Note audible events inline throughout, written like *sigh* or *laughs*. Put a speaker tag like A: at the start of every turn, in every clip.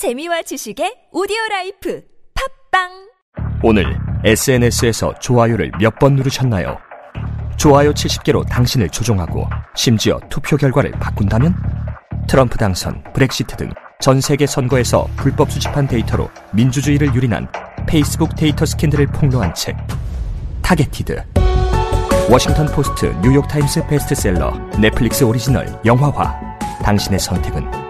A: 재미와 지식의 오디오 라이프 팟빵
B: 오늘 SNS에서 좋아요를 몇 번 누르셨나요? 좋아요 70개로 당신을 조종하고 심지어 투표 결과를 바꾼다면? 트럼프 당선, 브렉시트 등 전 세계 선거에서 불법 수집한 데이터로 민주주의를 유린한 페이스북 데이터 스캔들을 폭로한 책 타겟티드 워싱턴 포스트, 뉴욕 타임스 베스트셀러, 넷플릭스 오리지널 영화화 당신의 선택은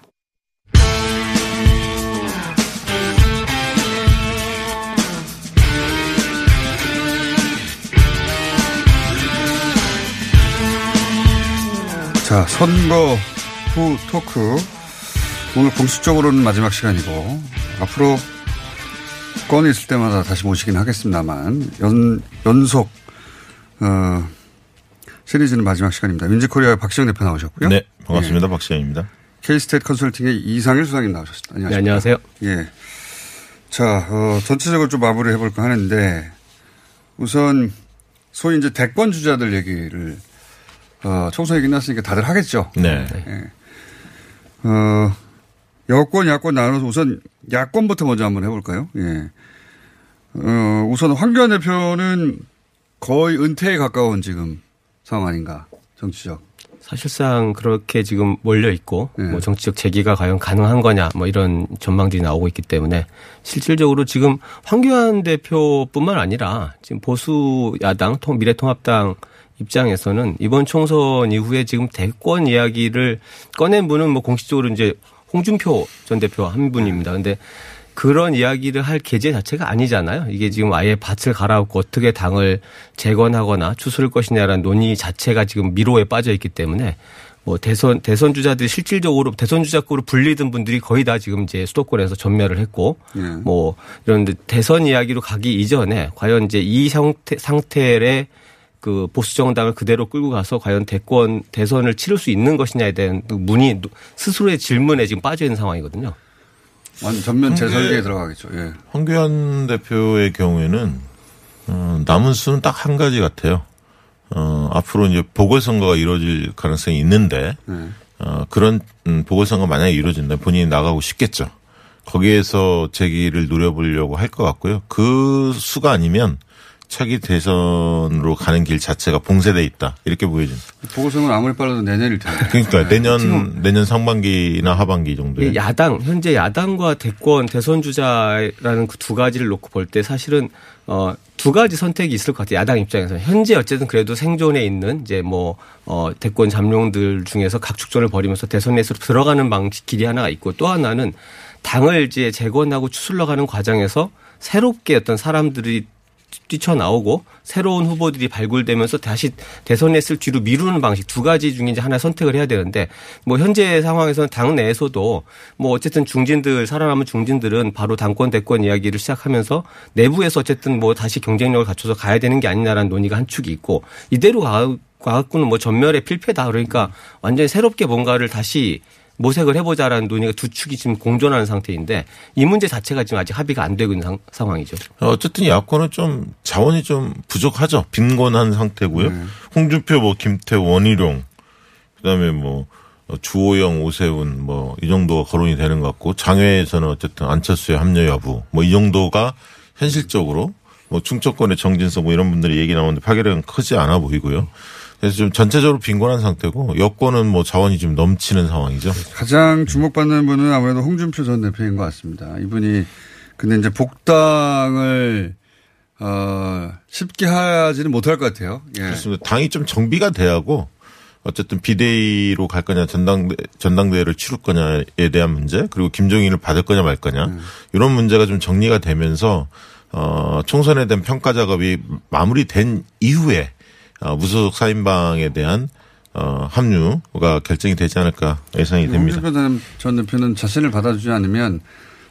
C: 자, 선거 후 토크. 오늘 공식적으로는 마지막 시간이고, 앞으로 건이 있을 때마다 다시 모시긴 하겠습니다만, 연, 연속, 어, 시리즈는 마지막 시간입니다. 민지코리아 박시영 대표 나오셨고요.
D: 네, 반갑습니다. 박시영입니다.
C: K스테이트 컨설팅의 이상일 수장님 나오셨습니다. 안녕하십니까.
E: 네, 안녕하세요.
C: 예. 자, 어, 전체적으로 좀 마무리 해볼까 하는데, 우선, 소위 이제 대권 주자들 얘기를, 어, 총선이 끝났으니까 다들 하겠죠.
D: 네.
C: 예. 어, 여권, 야권 나눠서 우선 야권부터 먼저 한번 해볼까요? 예. 어, 우선 황교안 대표는 거의 은퇴에 가까운 지금 상황 아닌가, 정치적.
F: 사실상 그렇게 지금 몰려 있고
C: 네.
F: 뭐 정치적 재기가 과연 가능한 거냐 뭐 이런 전망들이 나오고 있기 때문에 실질적으로 지금 황교안 대표뿐만 아니라 지금 보수 야당 통 미래통합당 입장에서는 이번 총선 이후에 지금 대권 이야기를 꺼낸 분은 뭐 공식적으로 이제 홍준표 전 대표 한 분입니다. 근데 그런 이야기를 할 계제 자체가 아니잖아요. 이게 지금 아예 밭을 갈아엎고 어떻게 당을 재건하거나 추스를 것이냐라는 논의 자체가 지금 미로에 빠져 있기 때문에 뭐 대선 대선 주자들이 실질적으로 대선 주자급으로 불리던 분들이 거의 다 지금 이제 수도권에서 전멸을 했고
C: 예.
F: 뭐 이런 대선 이야기로 가기 이전에 과연 이제 이 상태 상태의 그 보수 정당을 그대로 끌고 가서 과연 대권 대선을 치를 수 있는 것이냐에 대한 그 문의 스스로의 질문에 지금 빠져 있는 상황이거든요.
C: 완 전면 재설계에 들어가겠죠. 예.
D: 황교안 대표의 경우에는 어, 남은 수는 딱 한 가지 같아요. 어, 앞으로 이제 보궐선거가 이루어질 가능성이 있는데
C: 네.
D: 어, 그런 음, 보궐선거 만약에 이루어진다 본인이 나가고 싶겠죠. 거기에서 재기를 노려보려고 할 것 같고요. 그 수가 아니면 차기 대선으로 가는 길 자체가 봉쇄돼 있다 이렇게 보여집니다.
C: 보궐선거는 아무리 빨라도 내년일 텐데.
D: 그러니까 내년 내년 상반기나 하반기 정도에
F: 이 야당 현재 야당과 대권 대선 주자라는 그 두 가지를 놓고 볼 때 사실은 어 두 가지 선택이 있을 것 같아요. 야당 입장에서 현재 어쨌든 그래도 생존해 있는 이제 뭐 어 대권 잠룡들 중에서 각축전을 벌이면서 대선 레이스로 들어가는 방식 길이 하나가 있고 또 하나는 당을 이제 재건하고 추슬러가는 과정에서 새롭게 어떤 사람들이 뛰쳐나오고 새로운 후보들이 발굴되면서 다시 대선 레이스를 뒤로 미루는 방식 두 가지 중에 이제 하나 선택을 해야 되는데 뭐 현재 상황에서는 당 내에서도 뭐 어쨌든 중진들 살아남은 중진들은 바로 당권 대권 이야기를 시작하면서 내부에서 어쨌든 뭐 다시 경쟁력을 갖춰서 가야 되는 게 아니냐라는 논의가 한 축이 있고 이대로 가 갖고는 뭐 전멸의 필패다. 그러니까 완전히 새롭게 뭔가를 다시 모색을 해보자라는 논의가 두 축이 지금 공존하는 상태인데 이 문제 자체가 지금 아직 합의가 안 되고 있는 상, 상황이죠.
D: 어쨌든 야권은 좀 자원이 좀 부족하죠. 빈곤한 상태고요. 홍준표, 뭐 김태우, 원희룡, 그다음에 뭐 주호영, 오세훈 뭐 이 정도가 거론이 되는 것 같고 장외에서는 어쨌든 안철수의 합류 여부 뭐 이 정도가 현실적으로 뭐 중초권의 정진석 뭐 이런 분들이 얘기 나오는데 파괴력은 크지 않아 보이고요. 그래서 좀 전체적으로 빈곤한 상태고 여권은 뭐 자원이 좀 넘치는 상황이죠.
C: 가장 주목받는 분은 아무래도 홍준표 전 대표인 것 같습니다. 이분이 근데 이제 복당을 어, 쉽게 하지는 못할 것 같아요. 예.
D: 그렇습니다. 당이 좀 정비가 돼야고 어쨌든 비대위로 갈 거냐 전당대 전당대회를 치룰 거냐에 대한 문제 그리고 김종인을 받을 거냐 말 거냐
C: 음.
D: 이런 문제가 좀 정리가 되면서 어 총선에 대한 평가 작업이 마무리된 이후에 어, 무소속 사인방에 대한 어 합류가 결정이 되지 않을까 예상이 됩니다.
C: 홍준표 전 대표는 자신을 받아주지 않으면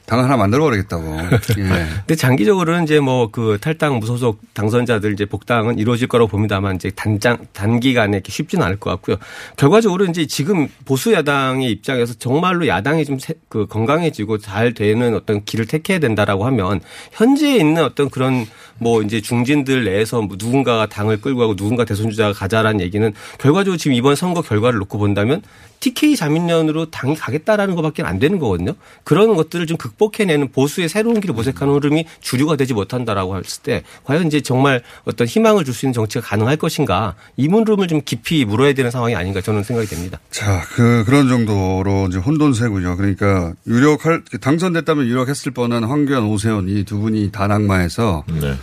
C: 당 하나 만들어 버리겠다고. *laughs* 예.
F: 근데 장기적으로는 이제 뭐 그 탈당 무소속 당선자들 이제 복당은 이루어질 거라고 봅니다만 이제 단장 단기간에 이렇게 쉽지는 않을 것 같고요. 결과적으로 이제 지금 보수 야당의 입장에서 정말로 야당이 좀 그 건강해지고 잘 되는 어떤 길을 택해야 된다라고 하면 현재 있는 어떤 그런 뭐 이제 중진들 내에서 뭐 누군가가 당을 끌고 가고 누군가 대선 주자가 가자라는 얘기는 결과적으로 지금 이번 선거 결과를 놓고 본다면 TK 자민련으로 당이 가겠다라는 것밖에 안 되는 거거든요. 그런 것들을 좀 극복해내는 보수의 새로운 길을 모색하는 흐름이 주류가 되지 못한다라고 했을 때 과연 이제 정말 어떤 희망을 줄 수 있는 정치가 가능할 것인가 이 물음을 좀 깊이 물어야 되는 상황이 아닌가 저는 생각이 됩니다.
C: 자, 그, 그런 정도로 이제 혼돈세고요. 그러니까 유력할, 당선됐다면 유력했을 뻔한 황교안, 오세훈 이 두 분이 다 낙마해서
D: 네.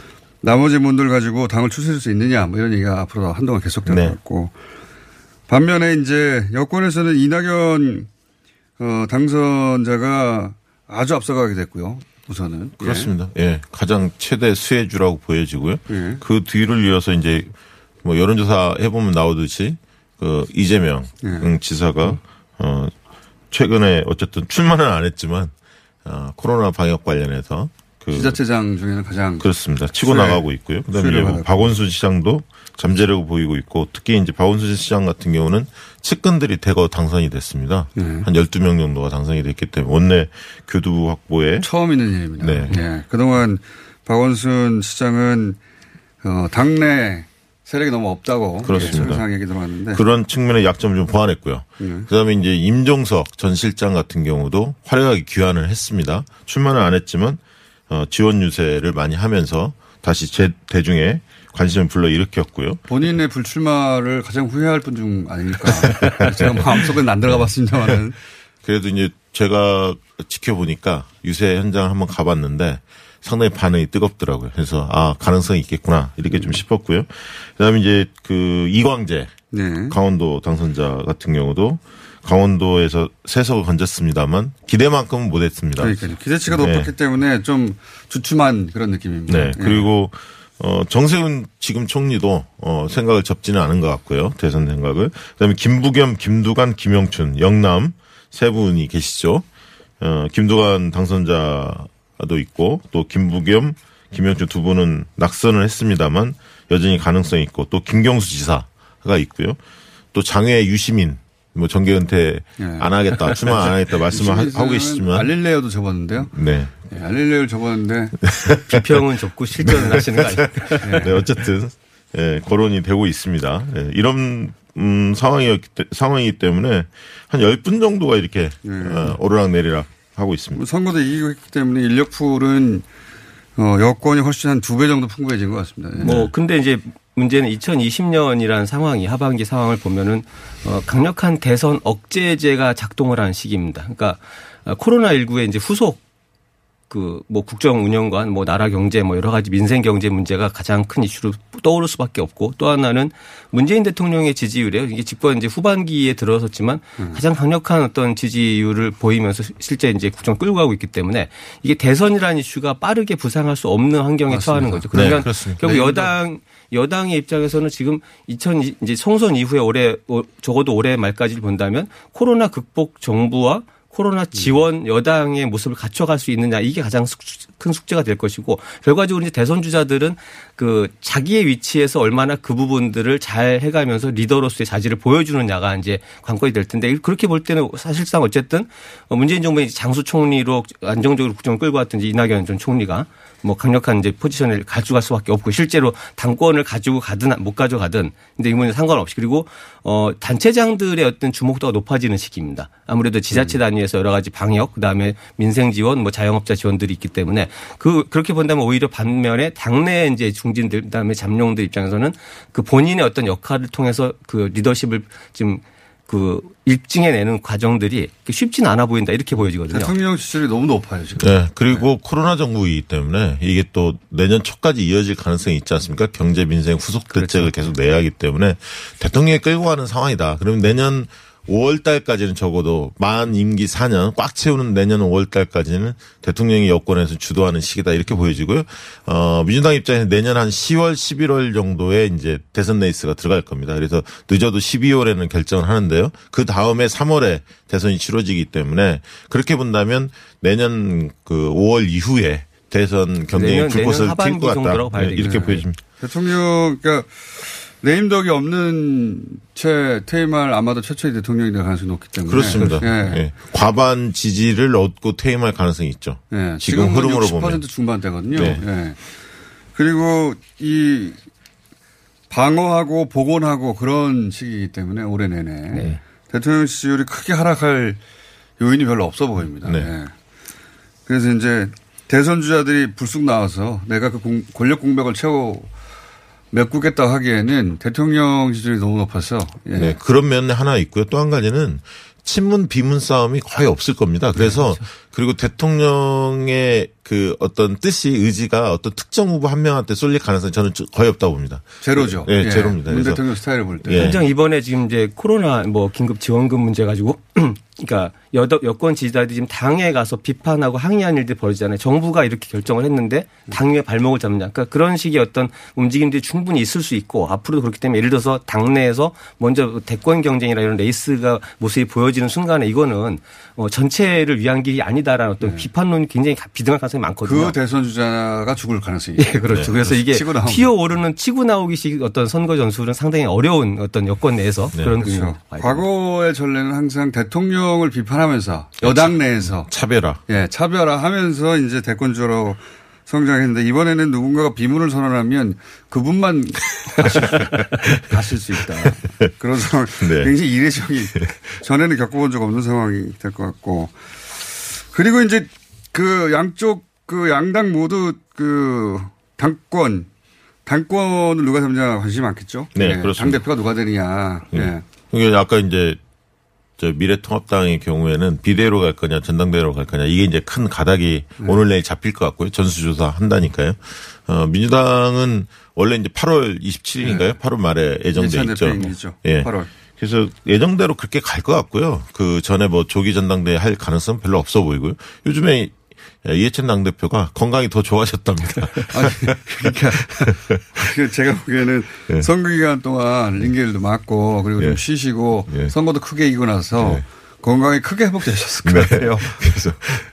C: 나머지 분들 가지고 당을 추스릴 수 있느냐 뭐 이런 얘기가 앞으로 한동안 계속될
D: 네.
C: 것 같고 반면에 이제 여권에서는 이낙연 어, 당선자가 아주 앞서가게 됐고요. 우선은 예.
D: 그렇습니다. 예. 가장 최대 수혜주라고 보여지고요.
C: 예.
D: 그 뒤를 이어서 이제 뭐 여론조사 해보면 나오듯이 그 이재명
C: 예.
D: 응, 지사가 어 최근에 어쨌든 출마는 안 했지만 어 코로나 방역 관련해서 그
C: 지자체장 중에는 가장
D: 그렇습니다. 치고
C: 수혜,
D: 나가고 있고요. 그다음에 이제 뭐. 박원순 시장도 잠재력을 보이고 있고 특히 이제 박원순 시장 같은 경우는 측근들이 대거 당선이 됐습니다.
C: 네.
D: 한 12명 정도가 당선이 됐기 때문에 원내 교두 확보에
C: 처음 있는 일입니다.
D: 네.
C: 예. 그동안 박원순 시장은 어, 당내 세력이 너무 없다고
D: 그렇습니다.
C: 얘기 들어왔는데
D: 그런 측면의 약점을 좀 보완했고요.
C: 네.
D: 그다음에 이제 임종석 전 실장 같은 경우도 활약하게 귀환을 했습니다. 출마는 안 했지만 어, 지원 유세를 많이 하면서 다시 제 대중의 관심을 불러 일으켰고요.
C: 본인의 불출마를 가장 후회할 분 중 아닙니까? *laughs* 제가 마음속은 안 들어가 봤습니다만은
D: 그래도 이제 제가 지켜보니까 유세 현장을 한번 가봤는데 상당히 반응이 뜨겁더라고요. 그래서 아 가능성이 있겠구나 이렇게 좀 싶었고요. 그다음에 이제 그 이광재
C: 네.
D: 강원도 당선자 같은 경우도 강원도에서 세석을 건졌습니다만 기대만큼은 못했습니다.
C: 그러니까요. 기대치가
D: 네.
C: 높았기 때문에 좀 주춤한 그런 느낌입니다.
D: 네.
C: 예.
D: 그리고 어 정세훈 지금 총리도 어 생각을 접지는 않은 것 같고요. 대선 생각을. 그다음에 김부겸, 김두관, 김영춘, 영남 세 분이 계시죠. 어 김두관 당선자도 있고 또 김부겸, 김영춘 두 분은 낙선을 했습니다만 여전히 가능성이 있고 또 김경수 지사가 있고요. 또 장외 유시민 뭐 정계 은퇴
C: 예.
D: 안 하겠다, 출마 안 하겠다 말씀을 하- 하고 계시지만
C: 알릴레오도 접었는데요.
D: 네.
C: 예, 알릴레오를 접었는데 *laughs*
F: 비평은 접고 실전을 하시는 거 아닙니까?
D: 네, 어쨌든 예, 거론이 되고 있습니다. 예, 이런 음, 상황이었기 때, 상황이기 때문에 한 10분 정도가 이렇게 어, 오르락 내리락 하고 있습니다.
C: 선거도 이기고 있기 때문에 인력풀은 어, 여권이 훨씬 한 두 배 정도 풍부해진 것 같습니다. 예.
F: 뭐 근데 이제 문제는 2020년이라는 상황이 하반기 상황을 보면은 어 강력한 대선 억제제가 작동을 하는 시기입니다. 그러니까 코로나 19의 이제 후속 그 뭐 국정 운영과 뭐 나라 경제 뭐 여러 가지 민생 경제 문제가 가장 큰 이슈로 떠오를 수밖에 없고 또 하나는 문재인 대통령의 지지율이에요. 이게 집권 이제 후반기에 들어섰지만 가장 강력한 어떤 지지율을 보이면서 실제 이제 국정 끌고 가고 있기 때문에 이게 대선이라는 이슈가 빠르게 부상할 수 없는 환경에 처하는 거죠.
D: 네,
F: 그러니까. 결국
C: 네,
F: 여당 여당의 입장에서는 지금 2000 이제 총선 이후에 올해 어, 적어도 올해 말까지를 본다면 코로나 극복 정부와 코로나 지원 여당의 모습을 갖춰갈 수 있느냐 이게 가장 숙- 큰 숙제가 될 것이고 결과적으로 이제 대선 주자들은 그 자기의 위치에서 얼마나 그 부분들을 잘 해가면서 리더로서의 자질을 보여주느냐가 이제 관건이 될 텐데 그렇게 볼 때는 사실상 어쨌든 어, 문재인 정부의 장수 총리로 안정적으로 국정을 끌고 이제 이낙연 전 총리가 뭐 강력한 이제 포지션을 가져갈 수밖에 없고 실제로 당권을 가지고 가든 못 가져가든 근데 이거는 상관없이 그리고 어 단체장들의 어떤 주목도가 높아지는 시기입니다. 아무래도 지자체 단위에서 여러 가지 방역 그다음에 민생 지원 뭐 자영업자 지원들이 있기 때문에 그 그렇게 본다면 오히려 반면에 당내 이제 중진들 그다음에 잠룡들 입장에서는 그 본인의 어떤 역할을 통해서 그 리더십을 좀 그 입증해내는 과정들이 쉽지는 않아 보인다 이렇게 보여지거든요.
C: 대통령 지지율이 너무 높아요 지금.
D: 네. 그리고 코로나 정부이기 때문에 이게 또 내년 초까지 이어질 가능성이 있지 않습니까? 경제 민생 후속 대책을 계속 내야 하기 때문에 대통령이 끌고 가는 상황이다. 그러면 내년 5월 달까지는 적어도 만 임기 4년 꽉 채우는 내년 5월 달까지는 대통령이 여권에서 주도하는 시기다 이렇게 보여지고요. 어, 민주당 입장에서 내년 한 10월, 11월 정도에 이제 대선 레이스가 들어갈 겁니다. 그래서 늦어도 12월에는 결정을 하는데요. 그 다음에 3월에 대선이 치러지기 때문에 그렇게 본다면 내년 그 5월 이후에 대선 경쟁이 불꽃을 튈것
F: 정도라고
D: 같다.
F: 봐야
D: 네, 이렇게. 보여집니다.
C: 대통령 그러니까 내임덕이 없는 채 퇴임할 아마도 최초의 대통령이 될 가능성이 높기 때문에
D: 그렇습니다.
C: 예.
D: 예. 과반 지지를 얻고 퇴임할 가능성이 있죠.
C: 예.
D: 지금 흐름으로
C: 60%
D: 보면.
C: 중반대거든요.
D: 네.
C: 예. 그리고 이 방어하고 복원하고 그런 시기이기 때문에 올해 내내
F: 네.
C: 대통령 지지율이 크게 하락할 요인이 별로 없어 보입니다.
D: 네.
C: 예. 그래서 이제 대선 주자들이 불쑥 나와서 내가 그 공- 권력 공백을 채워 메꾸겠다 하기에는 대통령 지지율이 너무 높아서 예.
D: 네, 그런 면이 하나 있고요. 또 한 가지는 친문 비문 싸움이 거의 없을 겁니다. 그래서 그 리고 대통령의 그 어떤 뜻이 의지가 어떤 특정 후보 한 명한테 쏠릴 가능성이 저는 거의 없다고 봅니다.
C: 제로죠.
D: 네,
C: 예.
D: 제로입니다.
C: 문
D: 그래서
C: 대통령 스타일을 볼 때.
D: 예.
F: 현장 이번에 지금 이제 코로나 뭐 긴급 지원금 문제 가지고 *clears throat* 그러니까 여, 여권 지지자들이 지금 당에 가서 비판하고 항의하는 일들이 벌어지잖아요. 정부가 이렇게 결정을 했는데 당의 발목을 잡느냐. 그러니까 그런 식의 어떤 움직임들이 충분히 있을 수 있고 앞으로도 그렇기 때문에 예를 들어서 당내에서 먼저 대권 경쟁이나 이런 레이스가 모습이 보여지는 순간에 이거는 어, 전체를 위한 길이 아니다 라는 어떤 비판론이 굉장히 비등할 가능성이 많거든요.
C: 그 대선 주자가 죽을 가능성이
F: 예, 그렇죠. 그래서 이게. 튀어 오르는 치고 나오기식 어떤 선거 전술은 상당히 어려운 어떤 여권 내에서 그런
C: 그렇죠. 과거의 전례는 항상 대통령을 비판하면서 여당 내에서
D: 차별화.
C: 예, 차별화하면서 이제 대권주로 성장했는데 이번에는 누군가가 비문을 선언하면 그분만 가실, *laughs* 가실 수 있다. 그런 상황.
D: 네.
C: 굉장히 이례적인 전에는 겪어본 적 없는 상황이 될 것 같고. 그리고 이제 그 양쪽 그 양당 모두 그 당권 당권을 누가 잡느냐 관심이 많겠죠.
D: 네,
C: 예,
D: 그렇습니다.
C: 당 대표가 누가 되느냐. 예.
D: 이게 아까 이제 저 미래통합당의 경우에는 비대로 갈 거냐 전당대로 갈 거냐 이게 이제 큰 가닥이
C: 네.
D: 오늘 내일 잡힐 것 같고요 전수조사 한다니까요. 어, 민주당은 원래 이제 8월 27일인가요? 8월 말에 예정돼 있죠. 예.
C: 8월.
D: 그래서 예정대로 그렇게 갈 것 같고요. 그 전에 뭐 조기 전당대회 할 가능성 은 별로 없어 보이고요. 요즘에 이해찬 당대표가 건강이 더 좋아졌답니다. *laughs*
C: 아니, 그러니까 그 제가 보기에는 선거 기간 동안 링겔도 맞고 그리고 좀
D: 예.
C: 쉬시고
D: 예.
C: 선거도 크게 이기고 나서
D: 예.
C: 건강이 크게 회복되셨을 것 같아요. *laughs*
D: 그래서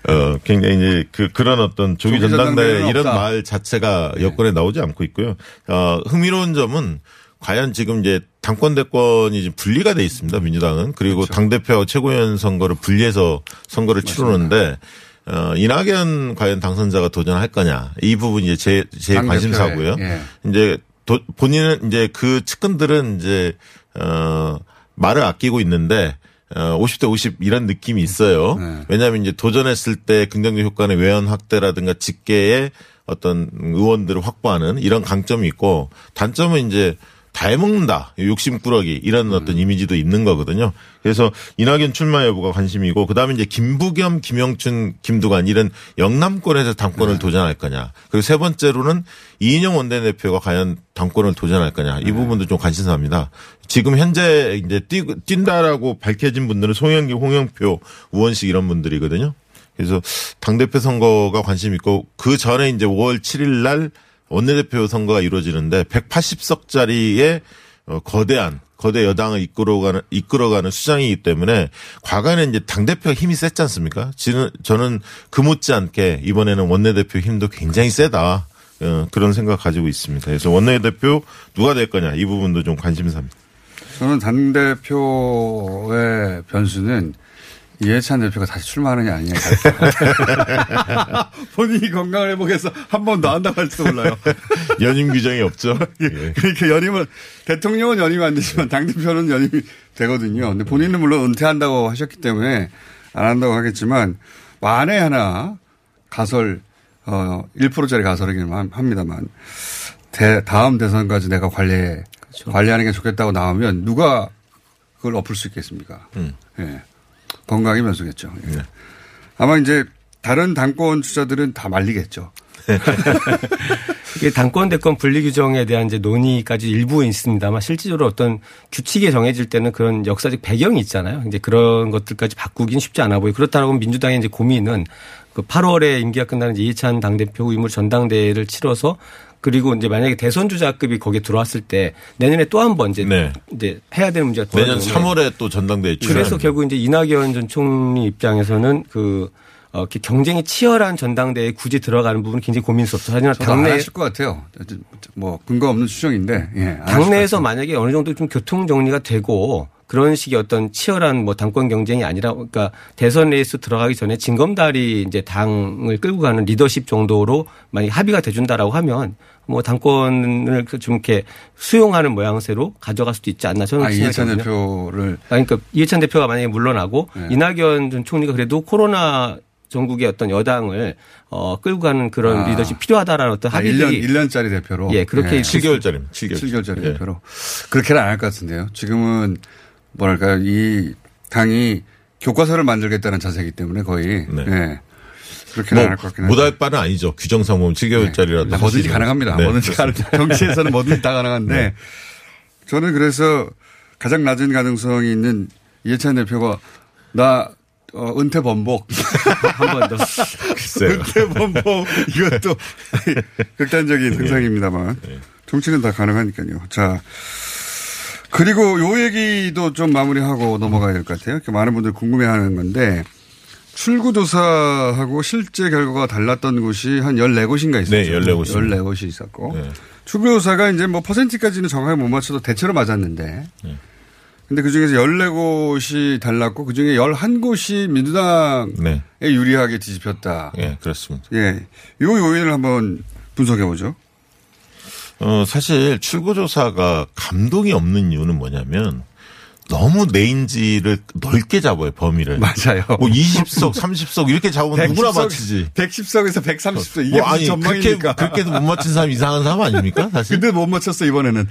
D: 어 굉장히 이제 그 그런 어떤 조기 전당대회 이런
C: 없다.
D: 말 자체가 여권에 나오지 않고 있고요. 어 흥미로운 점은 과연 지금 이제 당권 대권이 지금 분리가 돼 있습니다. 민주당은 그리고
C: 그렇죠.
D: 당 대표하고 최고위원 선거를 분리해서 선거를 치르는데 어 이낙연 과연 당선자가 도전할 거냐 이 부분이 이제 제,
C: 제당
D: 관심사고요.
C: 예.
D: 이제 도, 본인은 이제 그 측근들은 이제 어 말을 아끼고 있는데 어 50대 50 이런 느낌이 있어요.
C: 네.
D: 왜냐하면 이제 도전했을 때 긍정적 효과는 외연 확대라든가 직계의 어떤 의원들을 확보하는 이런 강점이 있고 단점은 이제 다 해먹는다. 욕심꾸러기. 이런 어떤 이미지도 있는 거거든요. 그래서 이낙연 출마 여부가 관심이고 그다음에 이제 김부겸, 김영춘, 김두관 이런 영남권에서 당권을 도전할 거냐. 그리고 세 번째로는 이인영 원내대표가 과연 당권을 도전할 거냐. 이 부분도 좀 관심사입니다. 지금 현재 이제 뛰, 뛴다라고 밝혀진 분들은 송영기, 홍영표, 우원식 이런 분들이거든요. 그래서 당대표 선거가 관심 있고 그 전에 이제 5월 7일 날 원내대표 선거가 이루어지는데 180석짜리의 어, 거대한 거대 여당을 이끌어가는 이끌어가는 수장이기 때문에 과거에는 이제 당 대표가 힘이 셌지 않습니까? 지는 저는 그 못지않게 이번에는 원내대표 힘도 굉장히 세다. 어, 그런 생각 가지고 있습니다. 그래서 원내대표 누가 될 거냐 이 부분도 좀 관심사입니다.
C: 저는 당 대표의 변수는 이해찬 대표가 다시 출마하느냐 아니냐. *laughs* 본인이 건강을 회복해서 한 번 더 한다고 할지도 몰라요. *laughs*
D: 연임 규정이 없죠. *laughs* 예.
C: 그러니까 연임은 대통령은 연임이 안 되지만 당대표는 연임이 되거든요. 근데 본인은 물론 은퇴한다고 하셨기 때문에 안 한다고 하겠지만 만에 하나 가설 어 1%짜리 가설이긴 합니다만 대, 다음 대선까지 내가 관리해 관리하는 게 좋겠다고 나오면 누가 그걸 엎을 수 있겠습니까?
D: 음.
C: 예. 건강이 변수겠죠. 예.
D: 네.
C: 아마 이제 다른 당권 주자들은 다 말리겠죠. *laughs*
F: 이게 당권 대권 분리 규정에 대한 이제 논의까지 일부 있습니다만 실질적으로 어떤 규칙이 정해질 때는 그런 역사적 배경이 있잖아요. 이제 그런 것들까지 바꾸긴 쉽지 않아 보이. 그렇다고 민주당의 이제 고민은 그 8월에 임기가 끝나는 이해찬 당대표 의무 전당대회를 치러서 그리고 이제 만약에 대선 주자급이 거기에 들어왔을 때 내년에 또 한 번 이제
D: 네.
F: 이제 해야 되는 문제가
D: 내년
F: 돌아오는데
D: 3월에 또 전당대회
F: 그래서. 결국 이제 이낙연 전 총리 입장에서는 그 어, 이렇게 경쟁이 치열한 전당대회에 굳이 들어가는 부분은 굉장히 고민스럽죠. 하지만 당내
C: 하실 것 같아요. 뭐 근거 없는 추정인데. 예,
F: 당내에서. 만약에 어느 정도 좀 교통 정리가 되고 그런 식의 어떤 치열한 뭐 당권 경쟁이 아니라 그러니까 대선 레이스 들어가기 전에 징검다리 이제 당을 끌고 가는 리더십 정도로 만약 합의가 돼준다라고 하면 뭐 당권을 그좀 이렇게 수용하는 모양새로 가져갈 수도 있지 않나 저는
C: 아, 이해찬. 대표를
F: 아니, 그러니까 이해찬 대표가 만약에 물러나고
C: 네.
F: 이낙연 전 총리가 그래도 코로나 정국의 어떤 여당을 어 끌고 가는 그런
C: 아.
F: 리더십 필요하다라는 어떤
C: 아, 1년,
F: 합의들이
C: 1년짜리 대표로.
F: 예, 그렇게
D: 7개월짜리입니다. 7개월.
C: 7개월짜리
D: 예.
C: 대표로. 그렇게는 안 할 것 같은데요. 지금은 뭐랄까요. 이 당이 교과서를 만들겠다는 자세이기 때문에 거의.
D: 네.
C: 예. 그렇게는 안할 것 같긴.
D: 못할 바는 아니죠. 규정상 보면 7개월짜리라도.
C: 네, 뭐든지 가능합니다. 뭐든지 가능, 정치에서는 뭐든지 다 가능한데
D: 네.
C: 저는 그래서 가장 낮은 가능성이 있는 이해찬 대표가 나 어, 은퇴 번복. *laughs*
F: 한 번 더.
D: 글쎄요.
C: 은퇴 번복. 이것도 *laughs* 극단적인 상상입니다만. 정치는 다 가능하니까요. 자. 그리고 요 얘기도 좀 마무리하고 넘어가야 될 것 같아요. 많은 분들이 궁금해 하는 건데 출구조사하고 실제 결과가 달랐던 곳이 한 14곳인가 있었죠.
D: 네, 14곳 입니다.
C: 14곳이 있었고.
D: 네.
C: 출구조사가 이제 뭐 퍼센트까지는 정확하게 못 맞춰도 대체로 맞았는데.
D: 네.
C: 근데 그 중에서 14곳이 달랐고 그 중에 11곳이 민주당에
D: 네.
C: 유리하게 뒤집혔다.
D: 예, 그렇습니다.
C: 예. 요 요인을 한번 분석해 보죠.
D: 어, 사실 출구조사가 감동이 없는 이유는 뭐냐면 너무 내인지를 넓게 잡아요, 범위를.
C: 맞아요.
D: 뭐 20석, 30석 이렇게 잡으면 누구나 맞히지.
C: 110석에서 130석. 이게
D: 뭐 아니,
C: 무슨
D: 그렇게? 그렇게도 못 맞힌 사람 이상한 사람 아닙니까? 사실.
C: 근데 못 맞췄어, 이번에는.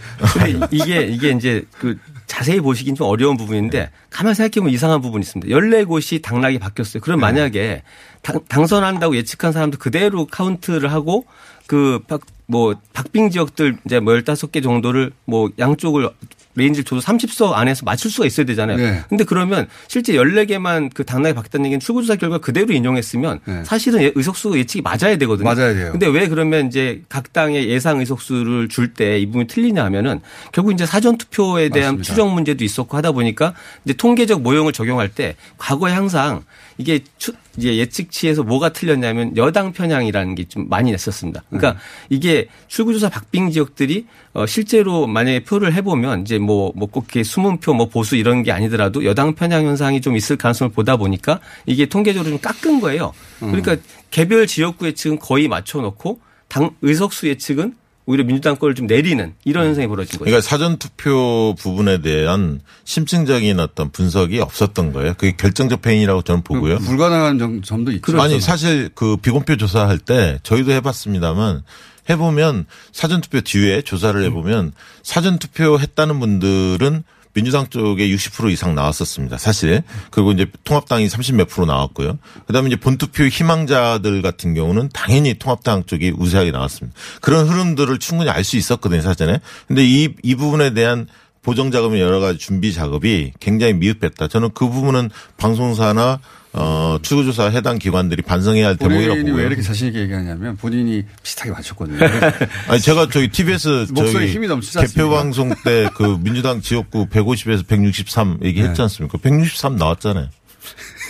F: 이게 이게 이제 그 자세히 보시긴 좀 어려운 부분인데 가만 생각해 보면 이상한 부분이 있습니다. 14곳이 당락이 바뀌었어요. 그럼 만약에 당, 당선한다고 예측한 사람도 그대로 카운트를 하고 그뭐 박빙 지역들 이제 뭐 15개 정도를 뭐 양쪽을 range를 줘도 30석 안에서 맞출 수가 있어야 되잖아요.
C: 네.
F: 근데 그러면 실제 14개만 그 당락이 바뀌었다는 얘기는 출구조사 결과 그대로 인용했으면
C: 네.
F: 사실은 예- 의석수 예측이 맞아야 되거든요.
C: 맞아야 돼요.
F: 근데 왜 그러면 이제 각 당의 예상 의석수를 줄 때 이 부분이 틀리냐 하면은 결국 이제 사전 투표에 대한
C: 맞습니다.
F: 추정 문제도 있었고 하다 보니까 이제 통계적 모형을 적용할 때 과거에 항상 이게 추, 이제 예측치에서 뭐가 틀렸냐면 여당 편향이라는 게 좀 많이 냈었습니다. 그러니까 이게 출구조사 박빙 지역들이 어 실제로 만약에 표를 해보면 이제 뭐 뭐꼭 이렇게 숨은 표 뭐 보수 이런 게 아니더라도 여당 편향 현상이 좀 있을 가능성을 보다 보니까 이게 통계적으로 좀 깎은 거예요. 그러니까 개별 지역구 예측은 거의 맞춰놓고 당 의석수 예측은 오히려 민주당 거를 좀 내리는 이런 현상이 벌어진 거예요.
D: 그러니까 사전 투표 부분에 대한 심층적인 어떤 분석이 없었던 거예요. 그게 결정적 패인이라고 저는 보고요.
C: 불가능한 점- 점도 있죠.
D: 아니 사실 그 비공표 조사할 때 저희도 해봤습니다만 해보면 사전 투표 뒤에 조사를 해보면 사전 투표 했다는 분들은 민주당 쪽에 60% 이상 나왔었습니다. 사실. 그리고 이제 통합당이 30 몇 프로 나왔고요. 그다음에 이제 본투표 희망자들 같은 경우는 당연히 통합당 쪽이 우세하게 나왔습니다. 그런 흐름들을 충분히 알 수 있었거든요, 사전에. 근데 이, 이 부분에 대한 보정 작업이 여러 가지 준비 작업이 굉장히 미흡했다. 저는 그 부분은 방송사나 어, 출구조사 해당 기관들이 반성해야 할 대목이라고
C: 본인이 왜
D: 보고요.
C: 이렇게 자신 있게 얘기하냐면 본인이 비슷하게 맞췄거든요. *laughs*
D: 아니 제가 저희 TBS
C: 목소리
D: 저희
C: 힘이 넘치지
D: 개표
C: 않습니까?
D: 방송 때 그 민주당 지역구 150에서 163 얘기했지
C: 네.
D: 않습니까? 163 나왔잖아요.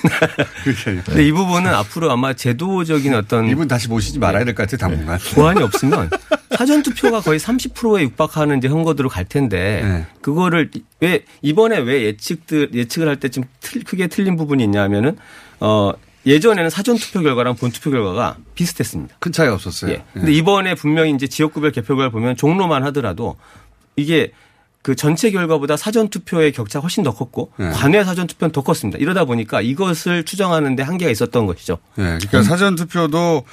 D: *laughs*
F: 근데 이 부분은 앞으로 아마 제도적인 어떤
C: 이분 다시 모시지 말아야 될 것 같아요, 당분간.
F: 보완이 없으면 사전 투표가 거의 30%에 육박하는 이제 선거들로 갈 텐데
C: 네.
F: 그거를 왜 이번에 왜 예측들 예측을 할 때 좀 크게 틀린 부분이 있냐면은 어 예전에는 사전 투표 결과랑 본 투표 결과가 비슷했습니다.
C: 큰 차이 없었어요.
F: 예. 근데 이번에 분명히 이제 지역구별 개표결 보면 종로만 하더라도 이게 그 전체 결과보다 사전 투표의 격차가 훨씬 더 컸고
C: 네.
F: 관외 사전 투표는 더 컸습니다. 이러다 보니까 이것을 추정하는데 한계가 있었던 것이죠.
C: 예, 그러니까 사전 투표도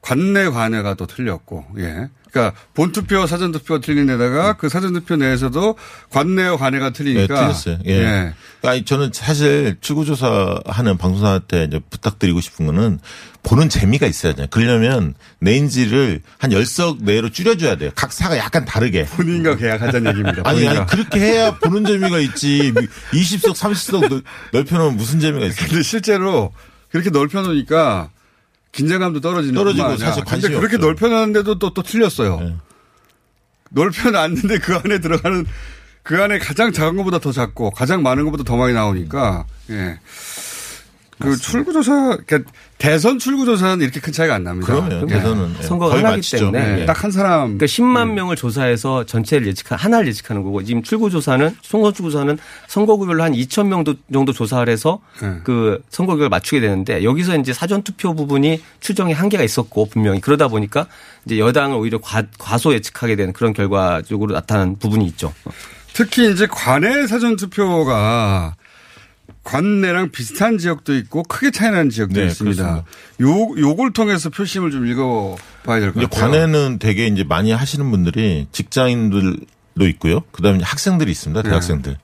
C: 관내 관외가 또 틀렸고, 예. 그러니까 본투표 사전투표가 틀린 데다가 그 사전투표 내에서도 관내와 관외가
D: 네,
C: 틀리니까.
D: 틀렸어요. 예. 아니, 저는 사실 출구조사하는 방송사한테 이제 부탁드리고 싶은 거는 보는 재미가 있어야 돼요. 그러려면 range를 한 열 석 내로 줄여줘야 돼요. 각 사가 약간 다르게.
C: 본인과 계약하자는 얘기입니다.
D: 아니. 아니, 그렇게 해야 보는 재미가 있지. 20석, 30석 넓혀놓으면 무슨 재미가 있어요.
C: 근데 실제로 그렇게 넓혀놓으니까 긴장감도 떨어지는
D: 떨어지고 사실
C: 근데 그렇게
D: 없죠.
C: 넓혀놨는데도 또, 또 틀렸어요.
D: 네.
C: 넓혀놨는데 그 안에 들어가는 그 안에 가장 작은 것보다 더 작고 가장 많은 것보다 더 많이 나오니까 예. 그 출구조사, 그러니까 대선 출구조사는 이렇게 큰 차이가 안 납니다.
D: 그러면
C: 예.
D: 대선은 예,
F: 선거가 하나기. 때문에
D: 예.
C: 딱한 사람.
F: 그러니까 10만 명을 조사해서 전체를 예측한 하나를 예측하는 거고 지금 출구조사는 선거주조사는 선거구별로 한 2천 명 정도 조사를 해서
C: 네.
F: 그 선거 결과를 맞추게 되는데 여기서 이제 사전 투표 부분이 추정에 한계가 있었고 분명히 그러다 보니까 이제 여당을 오히려 과, 과소 예측하게 되는 그런 결과적으로 나타난 부분이 있죠.
C: 특히 이제 관내 사전 투표가 관내랑 비슷한 지역도 있고 크게 차이나는 지역도
D: 네,
C: 있습니다.
D: 그렇습니다.
C: 요, 요걸 통해서 표심을 좀 읽어봐야 될 것 같아요.
D: 관에는 되게 이제 많이 하시는 분들이 직장인들도 있고요. 그다음에 학생들이 있습니다.
C: 네.
D: 대학생들.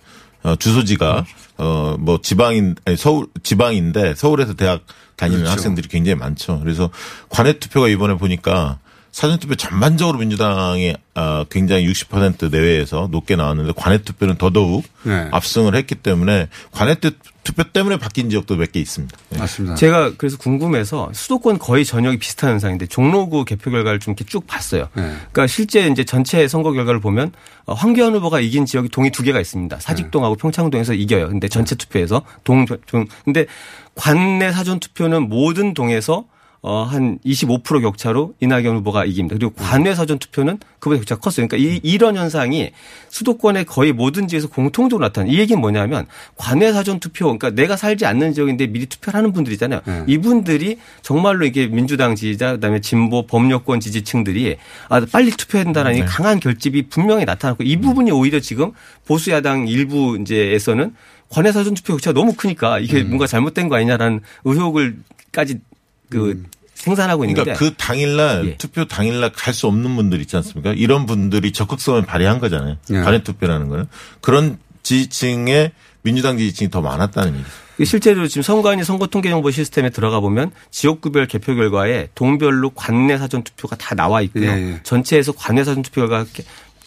D: 어, 주소지가 어 뭐 지방인 아니 서울 지방인데 서울에서 대학 다니는
C: 그렇죠.
D: 학생들이 굉장히 많죠. 그래서 관외 투표가 이번에 보니까 사전 투표 전반적으로 민주당이 어, 굉장히 60% 내외에서 높게 나왔는데 관외 투표는 더더욱
C: 네.
D: 압승을 했기 때문에 관외 투- 투표 때문에 바뀐 지역도 몇 개 있습니다. 네.
C: 맞습니다.
F: 제가 그래서 궁금해서 수도권 거의 전역이 비슷한 현상인데 종로구 개표 결과를 좀 이렇게 쭉 봤어요.
C: 네.
F: 그러니까 실제 이제 전체 선거 결과를 보면 어, 황교안 후보가 이긴 지역이 동이 두 개가 있습니다. 사직동하고
C: 네.
F: 평창동에서 이겨요. 근데 전체 투표에서 동, 동 근데 관내 사전 투표는 모든 동에서 어, 한 25% 격차로 이낙연 후보가 이깁니다. 그리고 관외 사전 투표는 그보다 격차가 컸어요. 그러니까 이, 이런 현상이 수도권의 거의 모든 지역에서 공통적으로 나타나는 이 얘기는 뭐냐면 관외 사전 투표, 그러니까 내가 살지 않는 지역인데 미리 투표를 하는 분들이잖아요.
C: 네.
F: 이분들이 정말로 이게 민주당 지지자, 그다음에 진보 범여권 지지층들이 아, 빨리 투표해야 된다라는
D: 네.
F: 강한 결집이 분명히 나타났고 이 부분이 오히려 지금 보수 야당 일부 이제에서는 관외 사전 투표 격차가 너무 크니까 이게
D: 음.
F: 뭔가 잘못된 거 아니냐라는 의혹을까지 그 생산하고 있는데
D: 그러니까 그 당일날
F: 예.
D: 투표 당일날 갈 수 없는 분들 있지 않습니까? 이런 분들이 적극성을 발휘한 거잖아요.
C: 예.
D: 관외 투표라는 거는 그런 지지층의 민주당 지지층이 더 많았다는 얘기죠.
F: 실제로 지금 선관위 선거통계정보 시스템에 들어가 보면 지역구별 개표 결과에 동별로 관내 사전 투표가 다 나와 있고요.
C: 예, 예.
F: 전체에서 관내 사전 투표 결과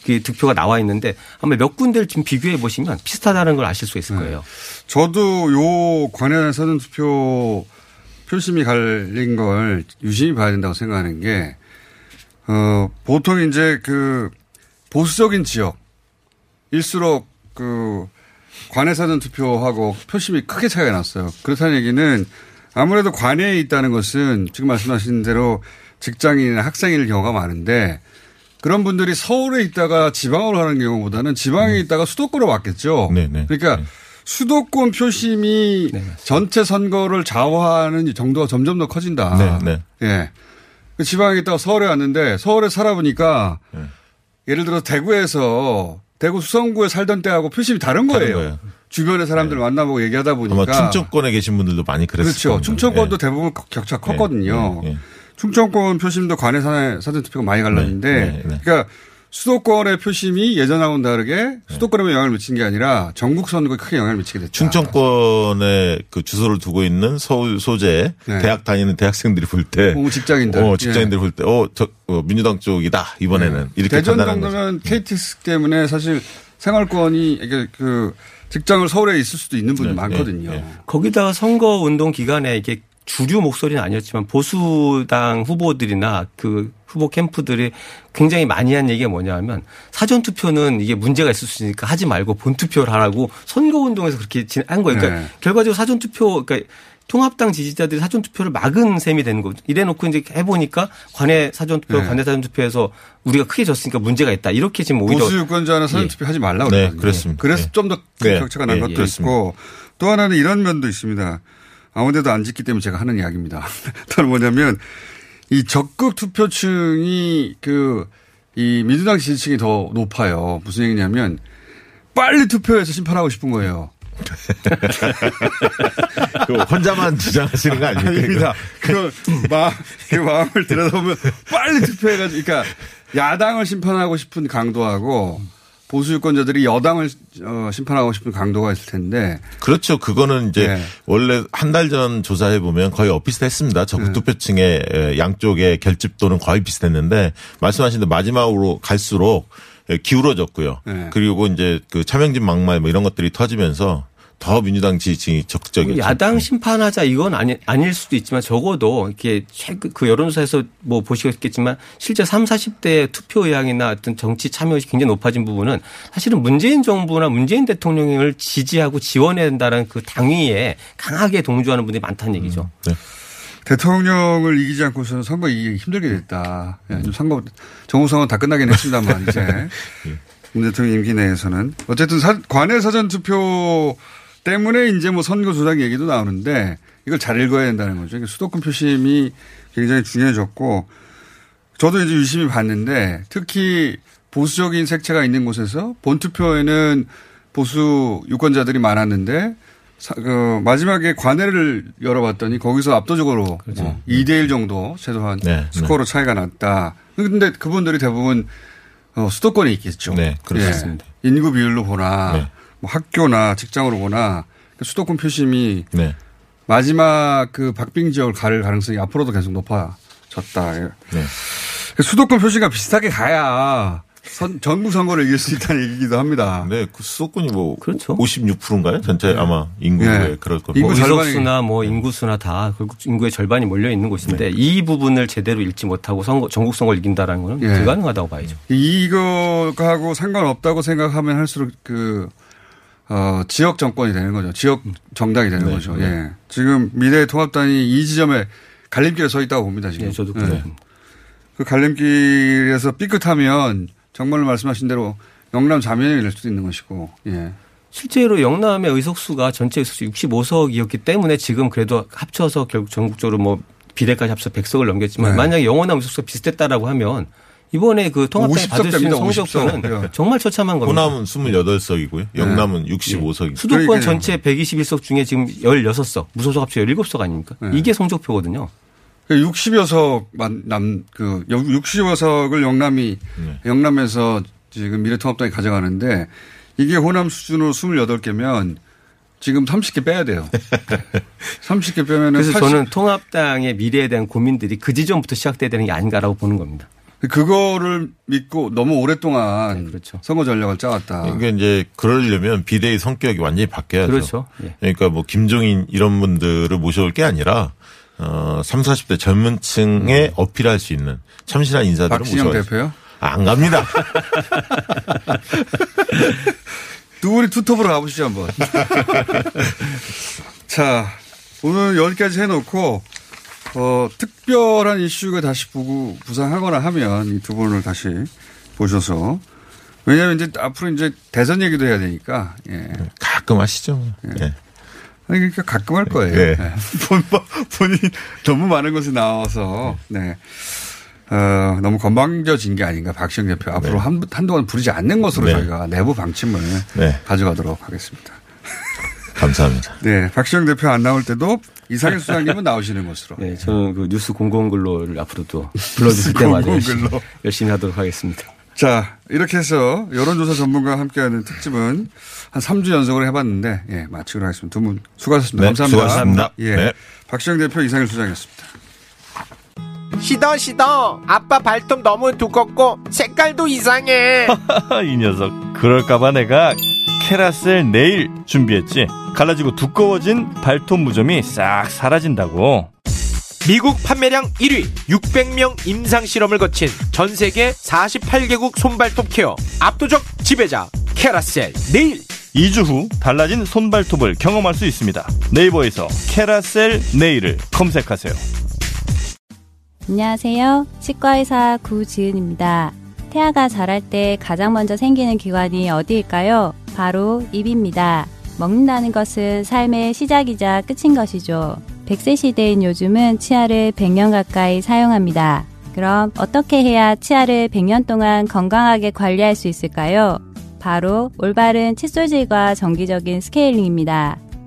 F: 그 득표가 나와 있는데 아마 몇 군데를 지금 비교해 보시면 비슷하다는 걸 아실 수 있을
C: 네.
F: 거예요.
C: 저도 요 관외 사전 투표 표심이 갈린 걸 유심히 봐야 된다고 생각하는 게, 어, 보통 이제 그 보수적인 지역일수록 그 관외 사전 투표하고 표심이 크게 차이가 났어요. 그렇다는 얘기는 아무래도 관외에 있다는 것은 지금 말씀하신 대로 직장인이나 학생일 경우가 많은데 그런 분들이 서울에 있다가 지방으로 가는 경우보다는 지방에 있다가 수도권으로 왔겠죠.
D: 네, 네.
C: 그러니까
D: 네.
C: 수도권 표심이
F: 네.
C: 전체 선거를 좌우하는 정도가 점점 더 커진다.
D: 네, 네.
C: 예. 그 지방에 있다가 서울에 왔는데 서울에 살아보니까
D: 네.
C: 예를 들어 대구에서 대구 수성구에 살던 때하고 표심이 다른 거예요.
D: 다른 거예요.
C: 주변의 사람들 만나보고 얘기하다 보니까.
D: 아마 충청권에 계신 분들도 많이 그랬을
C: 그렇죠.
D: 겁니다.
C: 충청권도
D: 예.
C: 대부분 격차 컸거든요.
D: 예, 예.
C: 충청권 표심도 관내 사전 투표가 많이 갈랐는데,
D: 네, 네, 네.
C: 그러니까 수도권의 표심이 예전하고는 다르게 수도권에만 영향을 미친 게 아니라 전국 선거에 크게 영향을 미치게 됐죠.
D: 충청권에 그 주소를 두고 있는 서울 소재
C: 네.
D: 대학 다니는 대학생들이 볼 때,
C: 어, 직장인들.
D: 어, 직장인들이 볼 때, 어, 저 어, 민주당 쪽이다 이번에는 이렇게
C: 네. 대전
D: 판단하는 거죠.
C: 정도면 KTX 때문에 사실 생활권이 이게 그 직장을 서울에 있을 수도 있는 분이
D: 네,
C: 많거든요.
D: 네, 네.
F: 거기다가 선거 운동 기간에 이게 주류 목소리는 아니었지만 보수당 후보들이나 그 후보 캠프들이 굉장히 많이 한 얘기가 뭐냐면 사전 투표는 이게 문제가 있을 수 있으니까 하지 말고 본 투표를 하라고 선거 운동에서 그렇게 진- 한 거예요. 그러니까
C: 네.
F: 결과적으로 사전 투표 그러니까 통합당 지지자들이 사전 투표를 막은 셈이 되는 거죠. 이래 놓고 이제 해 보니까 관내 사전 투표,
C: 네.
F: 관내 사전 투표에서 우리가 크게 졌으니까 문제가 있다. 이렇게 지금 오히려
C: 보수 유권자는 사전 투표 하지 말라 고
D: 네,
C: 그랬거든요.
D: 그렇습니다.
C: 그래서
D: 네.
C: 좀더
D: 네.
C: 격차가 난
D: 예,
C: 것도
D: 예,
C: 있고 또 하나는 이런 면도 있습니다. 아무데도 안 짓기 때문에 제가 하는 이야기입니다. *laughs* 또는 뭐냐면 이 적극 투표층이 그 이 민주당 지지층이 더 높아요. 무슨 얘기냐면 빨리 투표해서 심판하고 싶은 거예요. *laughs*
D: 그 혼자만 주장하시는 거 아닙니까?
C: 아닙니다. 그, 마, 그 마음을 들여다보면 빨리 투표해가지고, 그러니까 야당을 심판하고 싶은 강도하고 보수 유권자들이 여당을 어, 심판하고 싶은 강도가 있을 텐데.
D: 그렇죠. 그거는 이제
C: 네.
D: 원래 한 달 전 조사해 보면 거의 엇비슷했습니다. 적극 투표층의 양쪽의 결집도는 거의 비슷했는데 말씀하신 대로 마지막으로 갈수록 기울어졌고요.
C: 네.
D: 그리고 이제 그 차명진 막말 뭐 이런 것들이 터지면서 더 민주당 지지층이 적극적이었죠.
F: 야당 심판하자 이건 아니, 아닐 수도 있지만 적어도 이렇게 최근 그 여론조사에서 뭐 보시겠지만 실제 3, 40대 투표 의향이나 어떤 정치 참여율이 굉장히 높아진 부분은 사실은 문재인 정부나 문재인 대통령을 지지하고 지원해야 된다는 그 당위에 강하게 동조하는 분들이 많다는 얘기죠.
D: 네.
C: 대통령을 이기지 않고서는 선거 이기기 힘들게 됐다. 예, 좀 선거, 정우성은 다 끝나긴 했습니다만, 이제. *laughs* 문 대통령 임기 내에서는. 어쨌든 사, 관외 사전 투표 때문에 이제 뭐 선거 조작 얘기도 나오는데 이걸 잘 읽어야 된다는 거죠. 그러니까 수도권 표심이 굉장히 중요해졌고 저도 이제 유심히 봤는데 특히 보수적인 색채가 있는 곳에서 본투표에는 보수 유권자들이 많았는데 사- 그 마지막에 관회를 열어봤더니 거기서 압도적으로 뭐 2대1 정도 최소한
D: 네,
C: 스코어로 차이가 났다. 근데 그분들이 대부분 어, 수도권에 있겠죠.
D: 네, 그렇습니다.
C: 예. 인구 비율로 보나
D: 네.
C: 뭐 학교나 직장으로 보나 그 수도권 표심이
D: 네.
C: 마지막 그 박빙 지역을 가를 가능성이 앞으로도 계속 높아졌다. 예.
D: 네.
C: 그 수도권 표시가 비슷하게 가야 선, 전국 선거를 이길 수 있다는 얘기기도 합니다.
D: 네, 그 수도권이 뭐
F: 그렇죠.
D: 56%인가요? 전체 아마 인구에
C: 네.
D: 그럴 겁니다.
C: 인구
F: 뭐
C: 절반이-
F: 의석수나 뭐 인구수나 다 결국 인구의 절반이 몰려 있는 곳인데 이 부분을 제대로 읽지 못하고 선거 전국 선거를 이긴다라는 거는
C: 예.
F: 불가능하다고 봐야죠.
C: 이거하고 상관없다고 생각하면 할수록 그, 어, 지역 정권이 되는 거죠. 지역 정당이 되는
D: 네,
C: 거죠.
D: 네.
C: 예. 지금 미래통합당이 이 지점에 갈림길에 서 있다고 봅니다. 지금.
F: 예, 저도
C: 예.
F: 그래요.
C: 그 갈림길에서 삐끗하면 정말로 말씀하신 대로 영남 자면이 될 수도 있는 것이고, 예.
F: 실제로 영남의 의석수가 전체 의석수 65석이었기 때문에 지금 그래도 합쳐서 결국 전국적으로 뭐 비례까지 합쳐 100석을 넘겼지만
C: 네.
F: 만약에 영원한 의석수가 비슷했다라고 하면 이번에 그 통합당이
C: 50석
F: 받을 수 있는
C: 됩니다, 50석.
F: 성적표는
C: 예.
F: 정말 처참한 겁니다.
D: 호남은 28석이고요. 영남은 65석이고.
F: 수도권
C: 그러니까요.
F: 전체 121석 중에 지금 16석, 무소속 합쳐 17석 아닙니까?
C: 네.
F: 이게 성적표거든요.
C: 60여 석만 남, 그, 60여 석을 영남이,
D: 네.
C: 영남에서 지금 미래통합당이 가져가는데 이게 호남 수준으로 28개면 지금 30개 빼야 돼요. *laughs* 30개 빼면은
F: 그래서
C: 80
F: 저는 통합당의 미래에 대한 고민들이 그 지점부터 시작돼야 되는 게 아닌가라고 보는 겁니다.
C: 그거를 믿고 너무 오랫동안
F: 네, 그렇죠.
C: 선거 전략을 짜왔다.
D: 이게 이제 그러려면 비대의 성격이 완전히 바뀌어야죠.
F: 그렇죠. 예.
D: 그러니까 뭐 김종인 이런 분들을 모셔올 게 아니라 어 3, 40대 젊은 층에 어필할 수 있는 참신한 인사들을
C: 음. 박진영. 대표요?
D: 아, 안 갑니다. *laughs*
C: 두 분이 투톱으로 가보시죠, 한번. *laughs* 자, 오늘 여기까지 해놓고, 어, 특별한 이슈가 다시 부구, 부상하거나 하면 이 두 분을 다시 보셔서, 왜냐하면 이제 앞으로 이제 대선 얘기도 해야 되니까, 예.
D: 가끔 하시죠. 예.
C: 아니, 그러니까 가끔 할 거예요.
D: 네.
C: 네. *laughs* 본, 본인 너무 많은 것이 나와서, 네. 어, 너무 건방져진 게 아닌가, 박시영 대표. 앞으로 한, 한동안 부리지 않는 것으로
D: 네.
C: 저희가 내부 방침을
D: 네.
C: 가져가도록 하겠습니다.
D: 감사합니다. *laughs*
C: 네. 박시영 대표 안 나올 때도 이상일 수장님은 나오시는 것으로.
F: 네, 저는 그 뉴스 공공근로를 앞으로도 *laughs* 불러주실 때마다 열심히,
C: 공공근로.
F: 열심히 하도록 하겠습니다.
C: 자, 이렇게 해서 여론조사 전문가와 함께하는 특집은 한 3주 연속으로 해봤는데, 예, 마치도록 하겠습니다. 두 분 수고하셨습니다.
D: 네,
C: 감사합니다.
D: 수고하셨습니다.
C: 예.
D: 네.
C: 박시영 대표 이상일 수장이었습니다.
G: 시더 시더 아빠 발톱 너무 두껍고 색깔도 이상해 *laughs*
H: 이 녀석 그럴까봐 내가 캐라셀 네일 준비했지. 갈라지고 두꺼워진 발톱 무좀이 싹 사라진다고.
G: 미국 판매량 1위 600명 임상 실험을 거친 전 세계 48개국 손발톱 케어 압도적 지배자 캐라셀 네일.
H: 2주 후 달라진 손발톱을 경험할 수 있습니다. 네이버에서 캐라셀 네일을 검색하세요.
I: 안녕하세요. 치과의사 구지은입니다. 태아가 자랄 때 가장 먼저 생기는 기관이 어디일까요? 바로 입입니다. 먹는다는 것은 삶의 시작이자 끝인 것이죠. 100세 시대인 요즘은 치아를 100년 가까이 사용합니다. 그럼 어떻게 해야 치아를 100년 동안 건강하게 관리할 수 있을까요? 바로 올바른 칫솔질과 정기적인 스케일링입니다.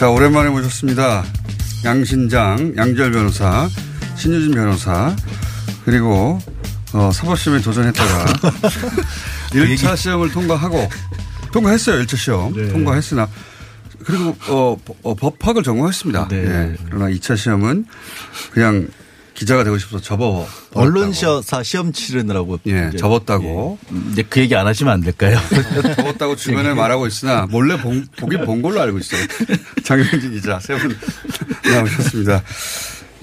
C: 자, 오랜만에 모셨습니다. 양신장, 양절 변호사, 신유진 변호사, 그리고, 어, 사법시험에 도전했다가, *laughs* 1차 시험을 통과하고, 통과했어요, 1차 시험. 통과했으나, 그리고, 어, 법- 어, 법학을 전공했습니다. 예. 그러나 2차 시험은 그냥 기자가 되고 싶어서 접어.
J: 언론사 시험 치르느라고.
C: 예,
J: 이제,
C: 접었다고.
J: 예. 이제 그 얘기 안 하시면 안 될까요? *laughs*
C: 접었다고 주변에 말하고 있으나 몰래 본, 보긴 본 걸로 알고 있어요. *laughs* 장영진 기자 세 분 나오셨습니다.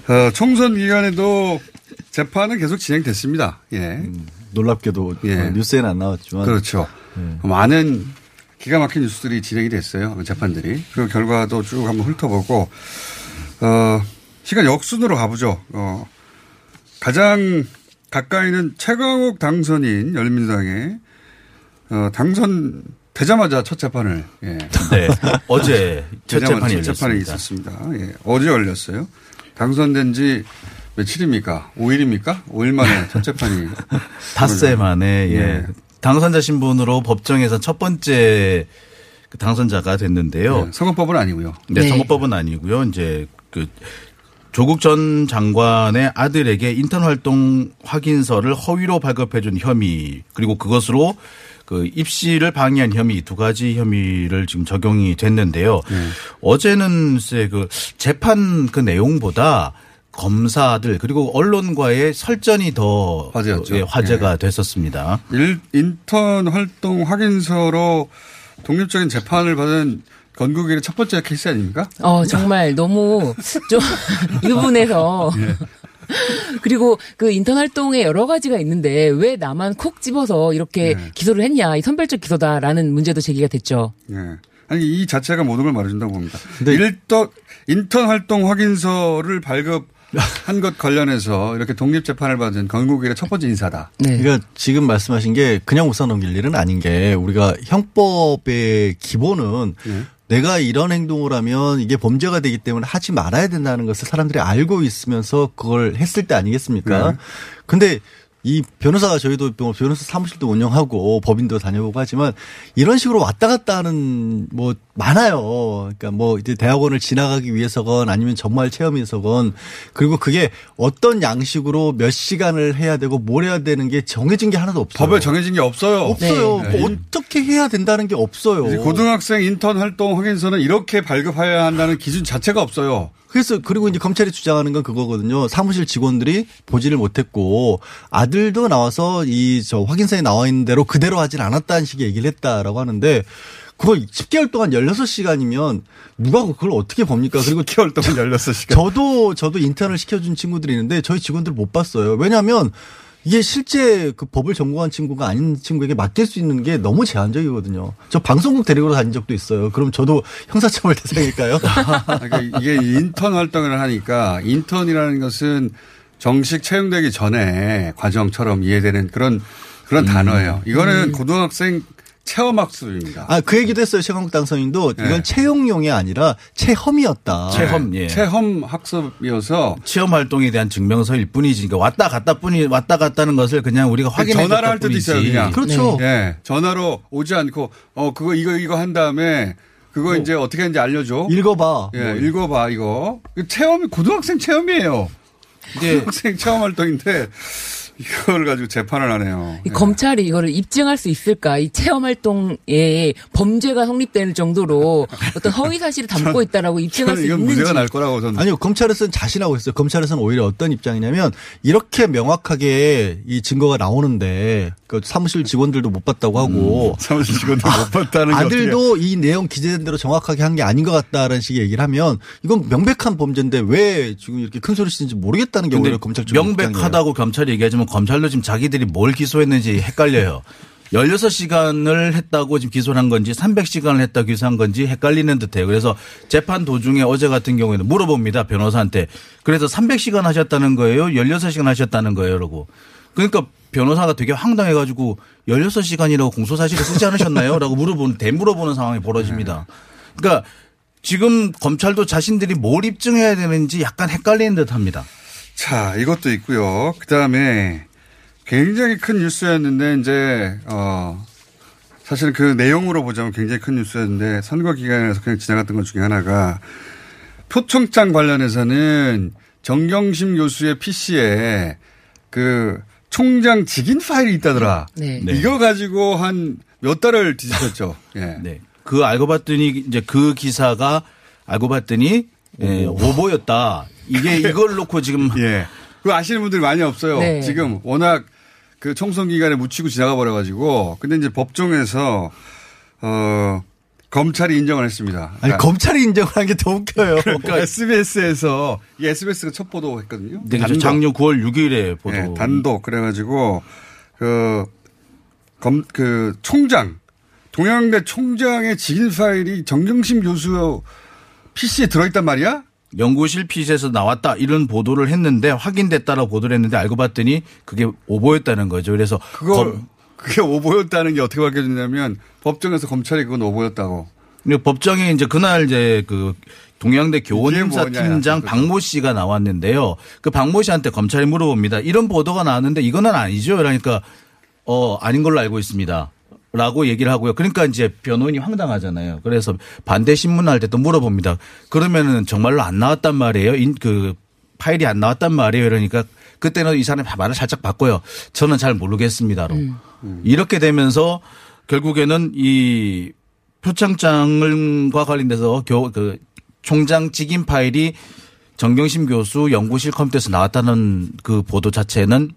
C: 어, 총선 기간에도 재판은 계속 진행됐습니다. 예.
J: 놀랍게도
C: 예.
J: 어, 뉴스에는 안 나왔지만.
C: 그렇죠. 많은 기가 막힌 뉴스들이 진행이 됐어요. 그 재판들이. 그 결과도 쭉 한번 훑어보고, 어, 시간 역순으로 가보죠. 어, 가장 가까이는 최강욱 당선인 열민당의 어, 당선 되자마자 첫 재판을 예.
J: 네. 어제 첫 재판이
C: 첫 재판이. 있었습니다. 예. 어제 열렸어요. 당선된 지 며칠입니까? 5일입니까? 5일 만에 첫 재판이 *laughs*
J: 닷새 만에 예.
C: 예.
J: 당선자 신분으로 법정에서 첫 번째 그 당선자가 됐는데요.
C: 네, 선거법은 아니고요.
J: 네,
C: 네.
J: 선거법은 아니고요. 이제 그 조국 전 장관의 아들에게 인턴 활동 확인서를 허위로 발급해 준 혐의 그리고 그것으로 그 입시를 방해한 혐의 두 가지 혐의를 지금 적용이 됐는데요.
C: 네.
J: 어제는 글쎄 그 재판 그 내용보다 검사들 그리고 언론과의 설전이 더
C: 화제였죠.
J: 예, 화제가
C: 예.
J: 됐었습니다.
C: 일, 인턴 활동 확인서로 독립적인 재판을 받은 건국일의 첫 번째 케이스 아닙니까?
K: 어, 정말 너무 좀 *laughs* 유분해서.
C: 예.
K: 그리고 그 인턴 활동에 여러 가지가 있는데 왜 나만 콕 집어서 이렇게
C: 네.
K: 기소를 했냐. 이 선별적 기소다라는 문제도 제기가 됐죠.
C: 예. 아니 이 자체가 모든 걸 말해준다고 봅니다. 일도 인턴 활동 확인서를 발급 한 것 관련해서 이렇게 독립 재판을 받은 건국일의 첫 번째 인사다.
J: 그러니까 지금 말씀하신 게 그냥 웃어 넘길 일은 아닌 게 우리가 형법의 기본은 내가 이런 행동을 하면 이게 범죄가 되기 때문에 하지 말아야 된다는 것을 사람들이 알고 있으면서 그걸 했을 때 아니겠습니까?
C: 네.
J: 근데 이 변호사가 저희도 뭐 변호사 사무실도 운영하고 법인도 다녀보고 하지만 이런 식으로 왔다 갔다 하는 뭐 많아요. 그러니까 뭐 이제 대학원을 지나가기 위해서건 아니면 정말 체험에서건 그리고 그게 어떤 양식으로 몇 시간을 해야 되고 뭘 해야 되는 게 정해진 게 하나도 없어요.
C: 법에 정해진 게 없어요.
J: 없어요.
C: 네.
J: 뭐 어떻게 해야 된다는 게 없어요.
C: 고등학생 인턴 활동 확인서는 이렇게 발급해야 한다는 기준 자체가 없어요.
J: 그래서 그리고 이제 검찰이 주장하는 건 그거거든요. 사무실 직원들이 보지를 못했고 아 들도 나와서 이 저 확인서에 나와 있는 대로 그대로 하진 않았다는 식의 얘기를 했다라고 하는데 그걸 10개월 동안 16시간이면 누가 그걸 어떻게 봅니까? 그리고
C: 10개월 동안 16시간.
J: 저도 저도 인턴을 시켜준 친구들이 있는데 저희 직원들 못 봤어요. 왜냐하면 이게 실제 그 법을 전공한 친구가 아닌 친구에게 맡길 수 있는 게 너무 제한적이거든요. 저 방송국 데리고 다닌 적도 있어요. 그럼 저도 형사처벌 대상일까요? *laughs*
C: 그러니까 이게 인턴 활동을 하니까 인턴이라는 것은 정식 채용되기 전에 과정처럼 이해되는 그런 그런 단어예요. 이거는 고등학생 체험학습입니다.
J: 아, 그 얘기도 했어요. 최강욱 당선인도 이건
C: 네.
J: 채용용이 아니라 체험이었다.
C: 체험, 예. 체험 학습이어서
J: 체험 활동에 대한 증명서일 뿐이지. 그러니까 왔다 갔다 뿐이 왔다 갔다는 것을 그냥 우리가 확인해
C: 전화를 할 때도 있어요, 그냥.
J: 그렇죠.
C: 예. 전화로 오지 않고 어 그거 이거 이거 한 다음에 그거 이제 어떻게 하는지 알려줘.
J: 읽어봐.
C: 예,
J: 뭐.
C: 읽어봐 이거. 체험이 고등학생 체험이에요.
J: 네.
C: 고등학생 체험 활동인데 이걸 가지고 재판을 하네요.
K: 이 검찰이 이거를 입증할 수 있을까? 이 체험 활동에 범죄가 성립되는 정도로 어떤 허위 사실을 담고 있다라고 입증할 수 있는지.
C: 거라고 저는.
J: 아니요, 검찰에서는 자신하고 있어요. 검찰에서는 오히려 어떤 입장이냐면 이렇게 명확하게 이 증거가 나오는데 그 사무실 직원들도 못 봤다고 하고
C: 사무실 직원들 못 봤다는 게
J: 아들도 이 내용 기재된 대로 정확하게 한 게 아닌 것 같다라는 식의 얘기를 하면 이건 명백한 범죄인데 왜 지금 이렇게 큰 소리 치는지 모르겠다는 게 오히려 검찰 쪽
L: 명백하다고 검찰이 얘기하지만 검찰도 지금 자기들이 뭘 기소했는지 헷갈려요. 16시간을 했다고 지금 기소를 한 건지 300시간을 했다고 기소한 건지 헷갈리는 듯해요. 그래서 재판 도중에 어제 같은 경우에는 물어봅니다. 변호사한테. 그래서 300시간 하셨다는 거예요? 16시간 하셨다는 거예요? 라고. 그러니까 변호사가 되게 황당해 가지고 16시간이라고 공소사실을 쓰지 않으셨나요? 라고 물어보는, 대물어보는 상황이 벌어집니다. 그러니까 지금 검찰도 자신들이 뭘 입증해야 되는지 약간 헷갈리는 듯 합니다.
C: 자, 이것도 있고요. 그 다음에 굉장히 큰 뉴스였는데 이제 어 사실 그 내용으로 보자면 굉장히 큰 뉴스였는데 선거 기간에서 그냥 지나갔던 것 중에 하나가 표창장 관련해서는 정경심 교수의 PC에 그 총장 직인 파일이 있다더라.
K: 네.
C: 이거 가지고 한 몇 달을 뒤집혔죠. 예. *laughs*
L: 네. 그 알고 봤더니 이제 그 기사가 알고 봤더니 예, 오보였다. 이게 이걸 놓고 지금 *laughs*
C: 예. 그거 아시는 분들이 많이 없어요.
L: 네.
C: 지금 워낙 그 총선 기간에 묻히고 지나가 버려 가지고 근데 이제 법정에서 어 검찰이 인정을 했습니다.
J: 아니 검찰이 인정을 한 게 더 웃겨요.
C: 그러니까 SBS에서 이 SBS가 첫 보도했거든요.
L: 네, 그죠. 작년 9월 6일에 보도.
C: 네, 단독 그래가지고 그 검 그 총장 동양대 총장의 직인 파일이 정경심 교수 PC에 들어있단 말이야?
L: 연구실 PC에서 나왔다 이런 보도를 했는데 확인됐다라고 보도를 했는데 알고 봤더니 그게 오보였다는 거죠. 그래서
C: 그걸
L: 검-
C: 그게 오보였다는 게 어떻게 밝혀졌냐면 법정에서 검찰이 그건 오보였다고.
L: 법정에 이제 그날 이제 그 동양대
C: 그거죠.
L: 박모 씨가 나왔는데요. 그 박모 씨한테 검찰이 물어봅니다. 이런 보도가 나왔는데 이거는 아니죠. 그러니까 어 아닌 걸로 알고 있습니다. 라고 얘기를 하고요. 그러니까 이제 변호인이 황당하잖아요. 그래서 반대 신문 할 때 또 물어봅니다. 그러면은 정말로 안 나왔단 말이에요. 인, 그 파일이 안 나왔단 말이에요. 그러니까 그때는 이 사람이 말을 살짝 바꿔요. 저는 잘 모르겠습니다로. 이렇게 되면서 결국에는 이 표창장과 관련돼서 교, 그 총장 직인 파일이 정경심 교수 연구실 컴퓨터에서 나왔다는 그 보도 자체는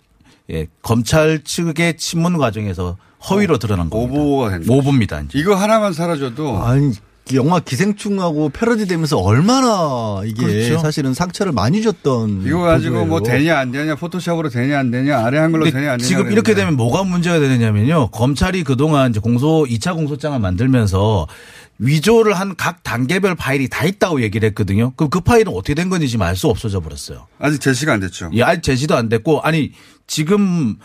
L: 예, 검찰 측의 친문 과정에서 허위로 드러난 겁니다.
C: 오보가 된
L: 오보입니다. 이제.
C: 이거 하나만 사라져도
J: 아니 영화 기생충하고 패러디 되면서 얼마나 이게
C: 그렇죠.
J: 사실은 상처를 많이 줬던
C: 이거 가지고 뭐
J: 보도예요.
C: 되냐 안 되냐 포토샵으로 되냐 안 되냐 아래 한글로 되냐 안 되냐
L: 지금 이렇게 되면 뭐가 문제가 되느냐면요. 검찰이 그동안 이제 공소 2차 공소장을 만들면서 위조를 한 각 단계별 파일이 다 있다고 얘기를 했거든요. 그럼 그 파일은 어떻게 된 건지 지금 알 수 없어져 버렸어요.
C: 아직 제시가 안 됐죠.
L: 예, 아직 제시도 안 됐고 아니 지금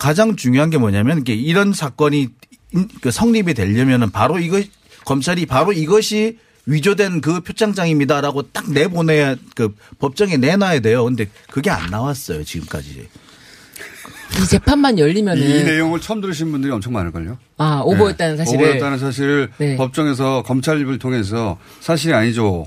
L: 가장 중요한 게 뭐냐면 이게 이런 사건이 인- 그 성립이 되려면은 바로 이거 검찰이 바로 이것이 위조된 그 표창장입니다라고 딱 내보내야 그 법정에 내놔야 돼요. 근데 그게 안 나왔어요 지금까지.
K: 이 재판만 열리면은
C: 이 내용을 처음 들으신 분들이 엄청 많을걸요.
K: 아 오보였다는
C: 네.
K: 사실을
C: 오보였다는 사실을
K: 네.
C: 법정에서 검찰 입을 통해서 사실이 아니죠.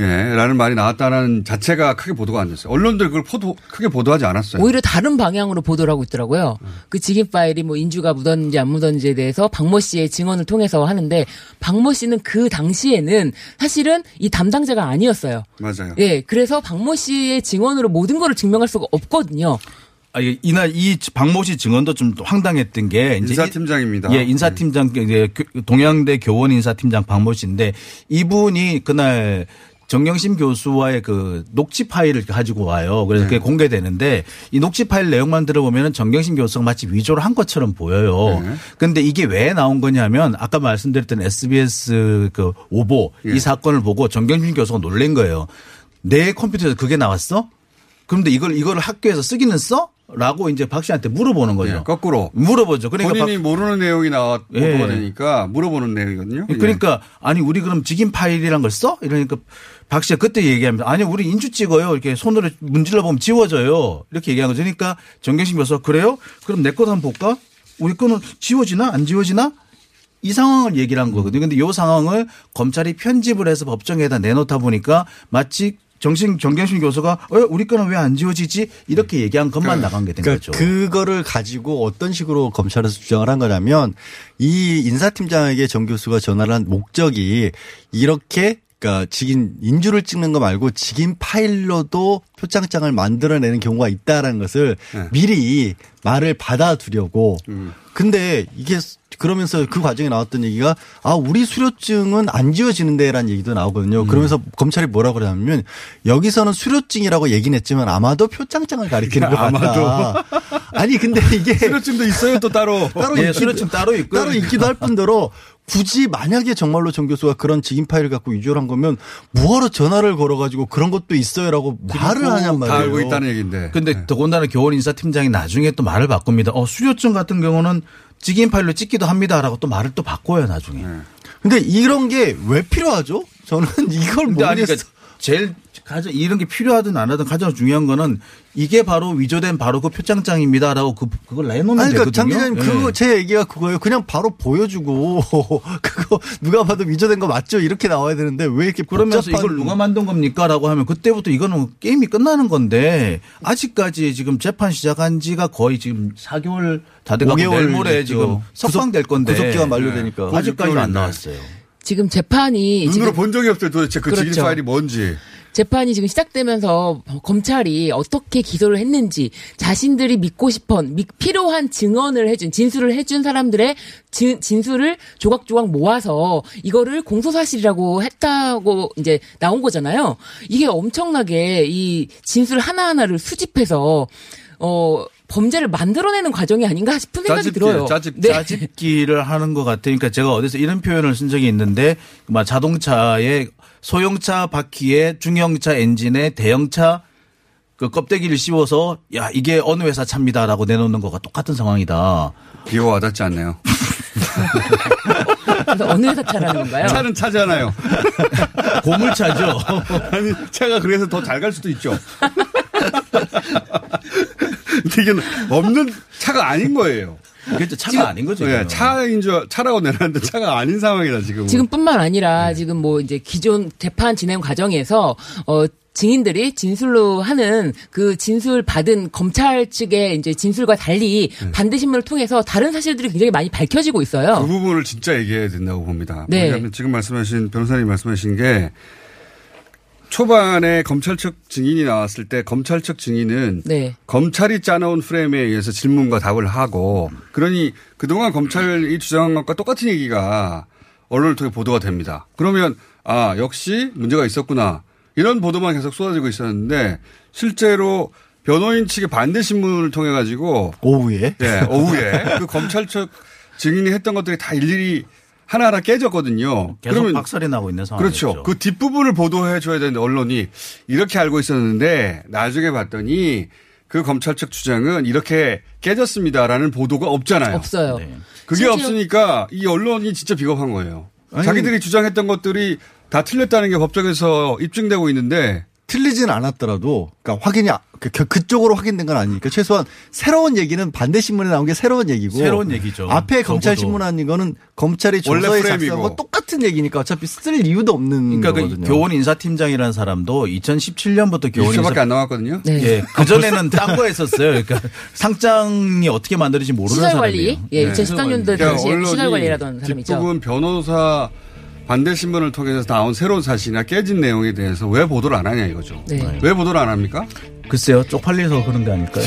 C: 예, 라는 말이 나왔다는 자체가 크게 보도가 안 됐어요. 언론들 그걸 포도, 크게 보도하지 않았어요.
K: 오히려 다른 방향으로 보도를 하고 있더라고요. 그 직인 파일이 뭐 인주가 묻었는지 안 묻었는지에 대해서 박모 씨의 증언을 통해서 하는데 박모 씨는 그 당시에는 사실은 이 담당자가 아니었어요.
C: 맞아요.
K: 예, 그래서 박모 씨의 증언으로 모든 거를 증명할 수가 없거든요.
L: 아, 이날 이 박모 씨 증언도 좀 황당했던 게 이제
C: 인사팀장입니다.
L: 예, 인사팀장 이제 교- 동양대 교원 인사팀장 박모 씨인데 이분이 그날 정경심 교수와의 그 녹취 파일을 가지고 와요. 그래서 그게 공개되는데 이 녹취 파일 내용만 들어보면은 정경심 교수가 마치 위조를 한 것처럼 보여요. 근데 이게 왜 나온 거냐면 아까 말씀드렸던 SBS 그 오보
C: 예.
L: 이 사건을 보고 정경심 교수가 놀란 거예요. 내 컴퓨터에서 그게 나왔어? 그런데 이걸 이걸 학교에서 쓰기는 써? 라고 이제 박 씨한테 물어보는 거죠.
C: 예, 거꾸로.
L: 물어보죠. 그러니까
C: 본인이 모르는 내용이 나와
L: 예.
C: 보도가 되니까 물어보는 내용이거든요. 예.
L: 그러니까 아니 우리 그럼 직인 파일이란 걸 써? 이러니까 박 씨가 그때 얘기하면서 아니 우리 인주 찍어요. 이렇게 손으로 문질러 보면 지워져요. 이렇게 얘기한 거죠. 그러니까 정경심 교수가 그래요? 그럼 내 거도 한번 볼까? 우리 거는 지워지나 안 지워지나? 이 상황을 얘기를 한 거거든요. 근데 이 상황을 검찰이 편집을 해서 법정에다 내놓다 보니까 마치 정신 정경심 교수가 어 우리 거는 왜 안 지워지지 이렇게 얘기한 것만 나간 게 된 거죠.
J: 그거를 가지고 어떤 식으로 검찰에서 주장을 한 거냐면 이 인사팀장에게 정 교수가 전화를 한 목적이 이렇게 그러니까 직인 인주를 찍는 거 말고 직인 파일로도 표창장을 만들어내는 경우가 있다라는 것을
C: 네.
J: 미리 말을 받아두려고.
C: 음.
J: 근데 이게 그러면서 그 과정에 나왔던 얘기가 아 우리 수료증은 안 지워지는데라는 얘기도
C: 음.
J: 나오거든요. 그러면서 검찰이 뭐라고 그러냐면 여기서는 수료증이라고 얘기는 했지만 아마도 표창장을 가리키는 것 같다. 아니 근데 이게
C: 수료증도 있어요 또 따로.
J: 따로
L: 예,
J: 있기도-
L: 수료증 따로 있고요.
J: 따로 있기도 할 뿐더러 굳이 만약에 정말로 정 교수가 그런 직인 파일을 갖고 위조를 한 거면 뭐하러 전화를 걸어가지고 그런 것도 있어요라고 말을 하냔 말이에요.
C: 다 알고 있다는 얘기인데.
L: 근데 더군다나 교원 인사팀장이 나중에 또 말을 바꿉니다. 어, 수료증 같은 경우는 직인 파일로 찍기도 합니다라고 또 말을 또 바꿔요 나중에.
J: 근데 이런 게 왜 필요하죠? 저는 *laughs* 이걸 모르겠어.
L: 그러니까 제일 가장 이런 게 필요하든 안 하든 가장 중요한 거는 이게 바로 위조된 바로 그 표창장입니다라고 그 그걸 내놓으면
J: 아니, 그러니까 장
L: 되거든요.
J: 기자님 그거
L: 예.
J: 제 얘기가 그거예요. 그냥 바로 보여주고 *laughs* 그거 누가 봐도 위조된 거 맞죠? 이렇게 나와야 되는데 왜 이렇게
L: 그러면서 이걸 누가 만든 겁니까라고 하면 그때부터 이거는 게임이 끝나는 건데 아직까지 지금 재판 시작한 지가 거의 지금 4개월 다 돼가고
J: 5개월
L: 내일 모레. 지금 석방될 건데
J: 구속기간 만료되니까.
L: 네. 아직까지도 안
C: 6개월인데.
L: 나왔어요.
K: 지금 재판이
C: 눈으로
K: 지금
C: 본 적이 없어요. 도대체 그
K: 그렇죠.
C: 파일이 뭔지.
K: 재판이 지금 시작되면서 검찰이 어떻게 기소를 했는지 자신들이 믿고 싶어 미- 필요한 증언을 해준 진술을 해준 사람들의 진, 진술을 조각조각 모아서 이거를 공소사실이라고 했다고 이제 나온 거잖아요. 이게 엄청나게 이 진술 하나하나를 수집해서 어 범죄를 만들어내는 과정이 아닌가 싶은 생각이 들어요.
L: 짜집,
K: 네.
L: 짜집기를 하는 것 같으니까 그러니까 제가 어디서 이런 표현을 쓴 적이 있는데 막 자동차의 소형차 바퀴에 중형차 엔진에 대형차 그 껍데기를 씌워서 야 이게 어느 회사 차입니다라고 내놓는 거가 똑같은 상황이다.
C: 비호 와닿지 않네요.
K: 그래서 어느 회사 차라는 건가요?
C: 차는 차잖아요. *laughs*
L: 고물차죠.
C: 아니 차가 그래서 더 잘 갈 수도 있죠. *laughs* 근데 이게 없는 차가 아닌 거예요.
L: 그렇죠. 차가 아닌 거죠.
C: 네. 차인 줄 차라고 내놨는데 차가 아닌 상황이다 지금.
K: 지금뿐만 아니라 지금 뭐 이제 기존 재판 진행 과정에서 어 증인들이 진술로 하는 그 진술 받은 검찰 측의 이제 진술과 달리 반대 신문을 통해서 다른 사실들이 굉장히 많이 밝혀지고
C: 그
K: 있어요.
C: 부분을 진짜 얘기해야 된다고 봅니다.
K: 네.
C: 왜냐하면 지금 말씀하신 변호사님 말씀하신 게 초반에 검찰 측 증인이 나왔을 때 검찰 측 증인은
K: 네.
C: 검찰이 짜놓은 프레임에 의해서 질문과 답을 하고 그러니 그동안 검찰이 주장한 것과 똑같은 얘기가 언론을 통해 보도가 됩니다. 그러면 아 역시 문제가 있었구나 이런 보도만 계속 쏟아지고 있었는데 실제로 변호인 측의 반대 신문을 통해 가지고
J: 오후에
C: 네, 오후에 그 검찰 측 증인이 했던 것들이 다 일일이 하나하나 깨졌거든요.
L: 계속 박살이 나고 있는 상황이죠.
C: 그렇죠. 그 뒷부분을 보도해 줘야 되는데 언론이 이렇게 알고 있었는데 나중에 봤더니 그 검찰 측 주장은 이렇게 깨졌습니다라는 보도가 없잖아요.
K: 없어요.
C: 그게
K: 심지어-
C: 없으니까 이 언론이 진짜 비겁한 거예요.
J: 아니,
C: 자기들이 주장했던 것들이 다 틀렸다는 게 법정에서 입증되고 있는데
J: 틀리진 않았더라도 그러니까 확인이 아- 그, 그- 그쪽으로 확인된 건 아니니까 최소한 새로운 얘기는 반대 신문에 나온 게 새로운 얘기고
L: 새로운 얘기죠.
J: 앞에 검찰
L: 적어도.
J: 신문 한 이거는 검찰이 조서에. 작성한 거 똑같은 얘기니까 어차피 쓸 이유도 없는
L: 그러니까 그
J: 거거든요.
L: 교원 인사팀장이라는 사람도 2017년부터 교원
C: 20초밖에
L: 인사
C: 안 남았거든요.
K: 네.
L: 예, 그 전에는 딴 거 했었어요. 그러니까 상장이 어떻게 만들어지지 모르는
K: 시설
L: 사람이에요.
K: 관리, 예, 2013년도
C: 그러니까
K: 당시에
C: 언론이
K: 시설 관리라던 사람이죠.
C: 뒷부분 변호사 반대 신문을 통해서 나온 새로운 사실이나 깨진 내용에 대해서 왜 보도를 안 하냐 이거죠.
K: 네.
C: 왜 보도를 안 합니까?
L: 글쎄요, 쪽팔려서 그런 게 아닐까요?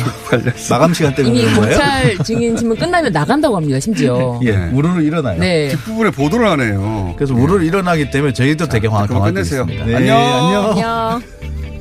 J: 마감 시간 때문에
K: 이미? 검찰 증인 신문 끝나면 나간다고 합니다. 심지어. *laughs*
L: 예, 우르르 일어나요.
K: 네.
C: 뒷부분에 보도를 안 해요.
L: 그래서 우르르 일어나기 때문에 저희도 되게 황-
C: 그만
L: 당황하고
C: 끝내세요. 안녕.
L: 안녕.
K: 안녕. *laughs*